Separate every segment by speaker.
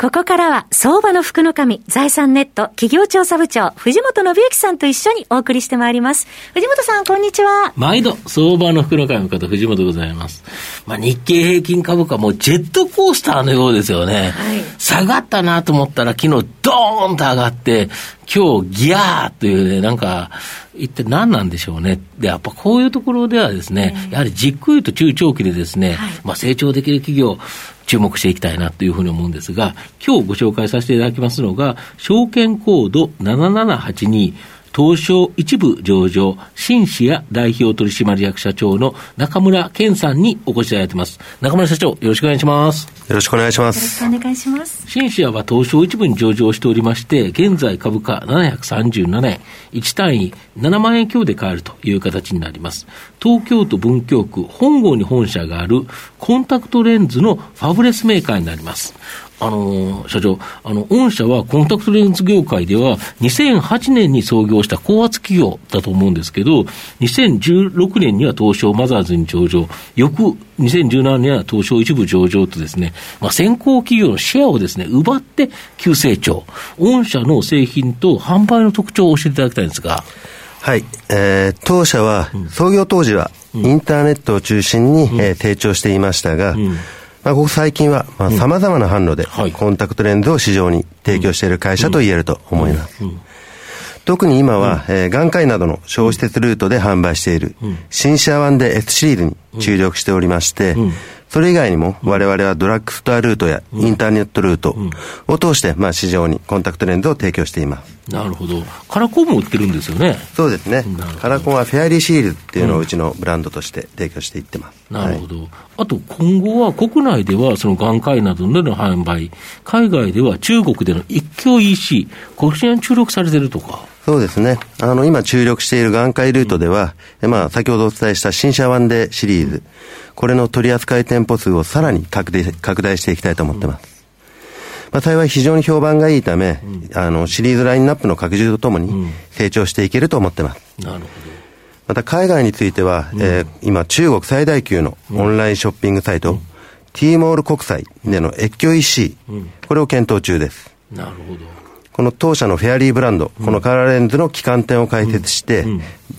Speaker 1: ここからは、相場の福の神、財産ネット企業調査部長、藤本信之さんと一緒にお送りしてまいります。藤本さん、こんにちは。
Speaker 2: 毎度、相場の福の神の方、藤本でございます。まあ、日経平均株価もジェットコースターのようですよね。はい、下がったなと思ったら、昨日ドーンと上がって、今日ギャーというね、なんか、一体何なんでしょうね。で、やっぱこういうところではですね、やはりじっくりと中長期でですね、はい、まあ成長できる企業、注目していきたいなというふうに思うんですが、今日ご紹介させていただきますのが、証券コード7782、東証一部上場、新市屋代表取締役社長の中村健さんにお越しいただいています。中村社長、よろしくお願いします。
Speaker 3: よろしくお願いします。
Speaker 1: よろしくお願いします。
Speaker 2: 新市屋は東証一部に上場しておりまして、現在株価737円、1単位7万円強で買えるという形になります。東京都文京区本郷に本社があるコンタクトレンズのファブレスメーカーになります。あの社長、あの、御社はコンタクトレンズ業界では、2008年に創業した高圧企業だと思うんですけど、2016年には東証マザーズに上場、翌2017年には東証一部上場とですね、まあ、先行企業のシェアをですね、奪って急成長。御社の製品と販売の特徴を教えていただきたいんですが。
Speaker 3: はい、えー、当社は、創業当時は、インターネットを中心に、うん、えー、成長していましたが、うんまあ、ここ最近は、まあ、様々な販路で、コンタクトレンズを市場に提供している会社と言えると思います。特に今は、えー、眼科医などの小施設ルートで販売している、新シャワンで S シリーズに注力しておりまして、それ以外にも我々はドラッグストアルートやインターネットルートを通して、まあ、市場にコンタクトレンズを提供しています。
Speaker 2: なるほど。カラコンも売ってるんですよね。
Speaker 3: そうですね。カラコンはフェアリーシールっていうのをうちのブランドとして提供していってます。
Speaker 2: なるほど。はい、あと今後は国内ではその眼科医などでの販売、海外では中国での一挙 EC、こちらに注力されてるとか。
Speaker 3: そうですね。あの、今注力している眼科医ルートでは、うん、まあ、先ほどお伝えした新車ワンデーシリーズ、これの取扱店舗数をさらに拡大拡大していきたいと思ってます。まあ、幸い非常に評判がいいため、あの、シリーズラインナップの拡充とともに成長していけると思ってます。なるほど。また海外については、えー、今中国最大級のオンラインショッピングサイト、T モール国際での越境 EC、これを検討中です。
Speaker 2: なるほど。
Speaker 3: この当社のフェアリーブランド、このカラーレンズの旗艦店を開設して、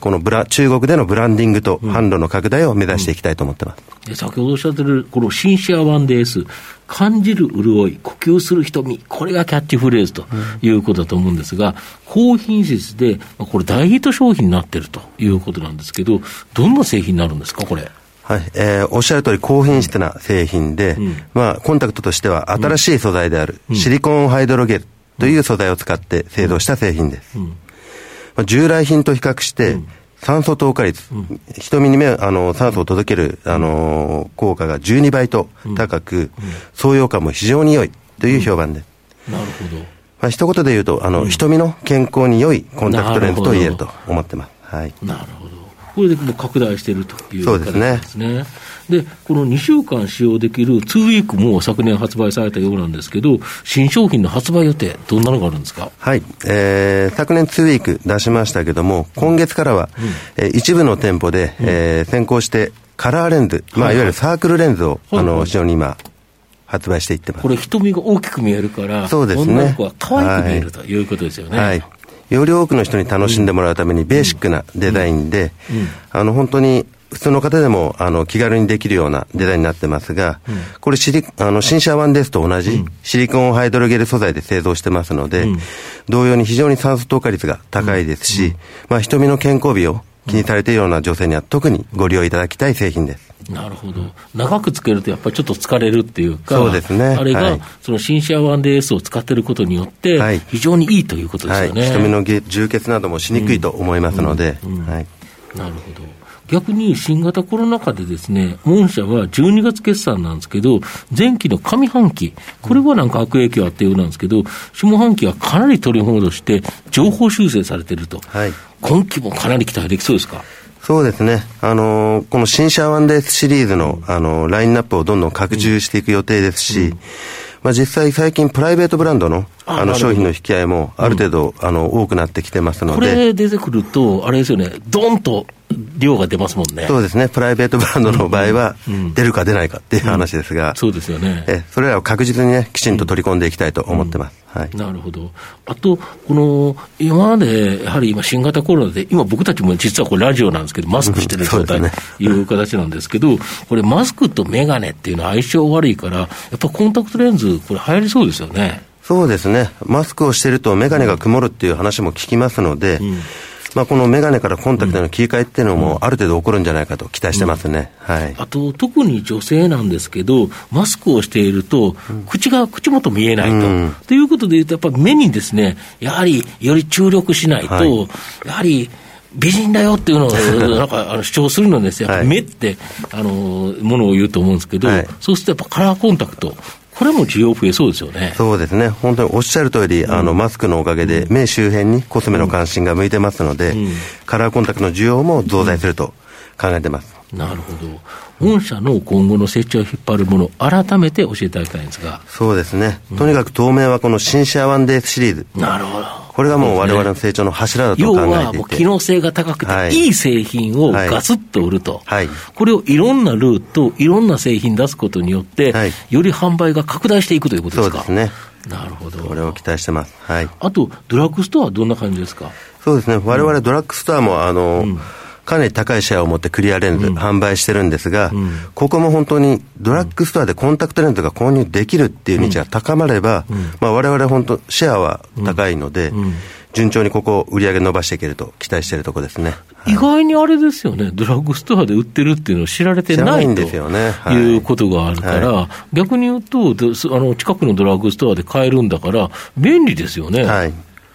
Speaker 3: このブラ中国でのブランディングと販路の拡大を目指していきたいと思ってます。
Speaker 2: 先ほどおっしゃってる、このシンシアワンデース、感じる潤い、呼吸する瞳、これがキャッチフレーズということだと思うんですが、高品質で、これ大ヒット商品になってるということなんですけど、どんな製品になるんですか、これ？
Speaker 3: はい、えー、おっしゃる通り高品質な製品で、うん、まあ、コンタクトとしては新しい素材であるシリコンハイドロゲルという素材を使って製造した製品です。まあ、従来品と比較して、酸素透過率、瞳に目あの酸素を届ける、あの効果が12倍と高く、創用感も非常に良いという評判です。
Speaker 2: なるほど。ま
Speaker 3: あ一言で言うと、あの、瞳の健康に良いコンタクトレンズと言えると思ってます。はい。
Speaker 2: なるほど。これでも拡大しているという
Speaker 3: そうですね。ですね。
Speaker 2: で、この2週間使用できる2ウィークも昨年発売されたようなんですけど、新商品の発売予定、どんなのがあるんですか？
Speaker 3: はい、えー、昨年2ウィーク出しましたけども、今月からは、うん、えー、一部の店舗で、うん、えー、先行してカラーレンズ、まあ、いわゆるサークルレンズを、はい、あの、非常に今、発売していってます。
Speaker 2: これ、瞳が大きく見えるから、
Speaker 3: そうですね。女の
Speaker 2: 子は可愛く見える、はい、ということですよね。はい
Speaker 3: より多くの人に楽しんでもらうためにベーシックなデザインで、あの、本当に普通の方でもあの気軽にできるようなデザインになってますが、うん、これシリあの新車ワンですと同じシリコンハイドロゲル素材で製造してますので、うん、同様に非常に酸素透過率が高いですし、うん、まあ、瞳の健康美を気にされているような女性には特にご利用いただきたい製品です。
Speaker 2: なるほど。長くつけるとやっぱりちょっと疲れるっていうか、
Speaker 3: そうですね。
Speaker 2: あれが、その新シアワンデースを使っていることによって、非常にいいということですよね。はい、
Speaker 3: 瞳の充血などもしにくいと思いますので、はい。
Speaker 2: なるほど。逆に新型コロナ禍でですね、御社は12月決算なんですけど、前期の上半期、これはなんか悪影響あったようなんですけど、下半期はかなり取り戻して、情報修正されてると。はい、今期もかなり期待できそうですか？
Speaker 3: そうですね。あのー、この新車ワンデースシリーズの、あのー、ラインナップをどんどん拡充していく予定ですし、うん、まあ実際最近プライベートブランドのあの商品の引き合いもある程度、あの多くなってきてますので。こ
Speaker 2: れ出てくると、あれですよね、どんと量が出ますもんね。
Speaker 3: そうですね。プライベートブランドの場合は、出るか出ないかっていう話ですが、
Speaker 2: そうですよね。
Speaker 3: え、それらを確実にね、きちんと取り込んでいきたいと思ってます。はい、
Speaker 2: なるほど。あと、この、今まで、やはり今、新型コロナで、今僕たちも実はこれラジオなんですけど、マスクしてる状態という形なんですけど、これマスクとメガネっていうのは相性悪いから、やっぱコンタクトレンズ、これ流行りそうですよね。
Speaker 3: そうですね。マスクをしてるとメガネが曇るっていう話も聞きますので、うんまあ、この眼鏡からコンタクトの切り替えっていうのも、ある程度起こるんじゃないかと期待してますね、
Speaker 2: はい、あと、特に女性なんですけど、マスクをしていると、口が、口元見えないと。うん、ということでいうと、やっぱり目にですね、やはりより注力しないと、はい、やはり、美人だよっていうのを なんかあの主張するのですよ、はい、目ってあのものを言うと思うんですけど、はい、そうするとやっぱカラーコンタクト、これも需要増えそうですよね。
Speaker 3: そうですね。本当におっしゃる通り、うん、あの、マスクのおかげで、目周辺にコスメの関心が向いてますので、うん、カラーコンタクトの需要も増大すると考えてます。
Speaker 2: なるほど。御社の今後の成長を引っ張るもの、改めて教えていただきたいんですが。
Speaker 3: そうですね。とにかく当面はこの新シェアワンデーシリーズ。
Speaker 2: なるほど。
Speaker 3: これがもう我々の成長の柱だと考えていて、要はもう
Speaker 2: 機能性が高くて、い、い製品をガツッと売ると、はい、これをいろんなルート、いろんな製品出すことによって、はい、より販売が拡大していくということですか？
Speaker 3: そうですね。
Speaker 2: なるほど。
Speaker 3: これを期待してます。はい。
Speaker 2: あと、ドラッグストアはどんな感じですか？
Speaker 3: そうですね。我々ドラッグストアも、あの、うんかなり高いシェアを持ってクリアレンズ、販売してるんですが、うん、ここも本当にドラッグストアでコンタクトレンズが購入できるっていう道が高まれば、うん、まあ、我々本当、シェアは高いので、順調にここ、売り上げ伸ばしていけると期待しているところですね。
Speaker 2: 意外にあれですよね、ドラッグストアで売ってるっていうのを知られてないんですよね、はい、いうことがあるから、はい、逆に言うとあの、近くのドラッグストアで買えるんだから、便利ですよね。はい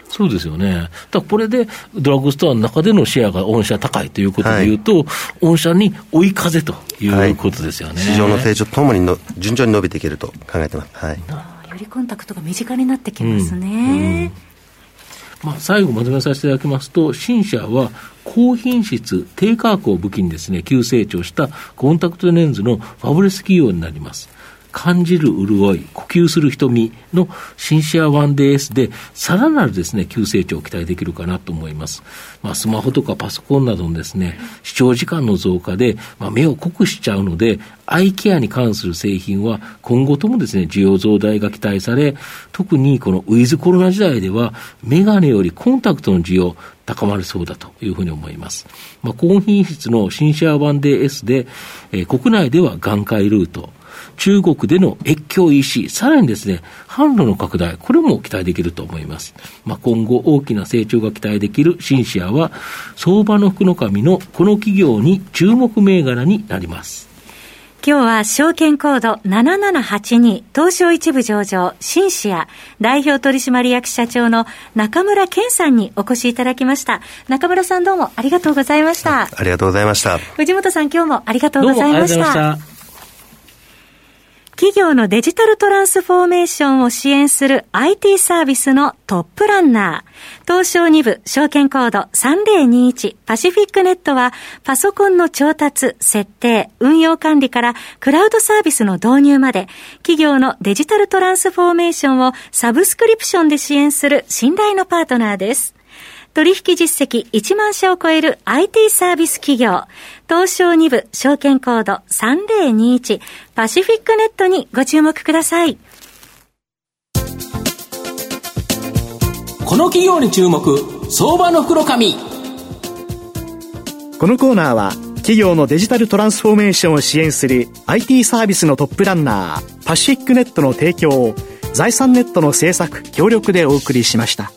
Speaker 2: そうですよね。だこれでドラッグストアの中でのシェアが御社高いということでいうと、はい、御社に追い風ということですよね。はい、
Speaker 3: 市場の成長とともにの順調に伸びていけると考えてます。はい、よ
Speaker 1: りコンタクトが身近になってきますね。
Speaker 2: うんうん、まあ、最後まとめさせていただきますと、新社は高品質、低価格を武器にですね、急成長したコンタクトレンズのファブレス企業になります。感じる潤い、呼吸する瞳のシンシアワンデー S で、さらなるですね、急成長を期待できるかなと思います。まあ、スマホとかパソコンなどのですね、視聴時間の増加で、まあ、目を濃くしちゃうので、アイケアに関する製品は今後ともですね、需要増大が期待され、特にこのウィズコロナ時代では、メガネよりコンタクトの需要、高まりそうだというふうに思います。まあ、高品質の新シェアワンデー S で、えー、国内では眼科医ルート、中国での越境 EC、さらにですね、販路の拡大、これも期待できると思います。まあ、今後大きな成長が期待できるシンシアは、相場の福の神のこの企業に注目銘柄になります。
Speaker 1: 今日は証券コード7782東証一部上場シンシア代表取締役社長の中村健さんにお越しいただきました。中村さんどうもありがとうございました。
Speaker 3: ありがとうございました。
Speaker 1: 藤本さん今日もありがとうございました。企業のデジタルトランスフォーメーションを支援する IT サービスのトップランナー。東証2部証券コード3021パシフィックネットはパソコンの調達、設定、運用管理からクラウドサービスの導入まで企業のデジタルトランスフォーメーションをサブスクリプションで支援する信頼のパートナーです。取引実績1万社を超える IT サービス企業、東証2部証券コード3021パシフィックネットにご注目ください。
Speaker 4: この企業に注目、相場の袋紙。
Speaker 5: このコーナーは、企業のデジタルトランスフォーメーションを支援する IT サービスのトップランナー、パシフィックネットの提供を、財産ネットの制作、協力でお送りしました。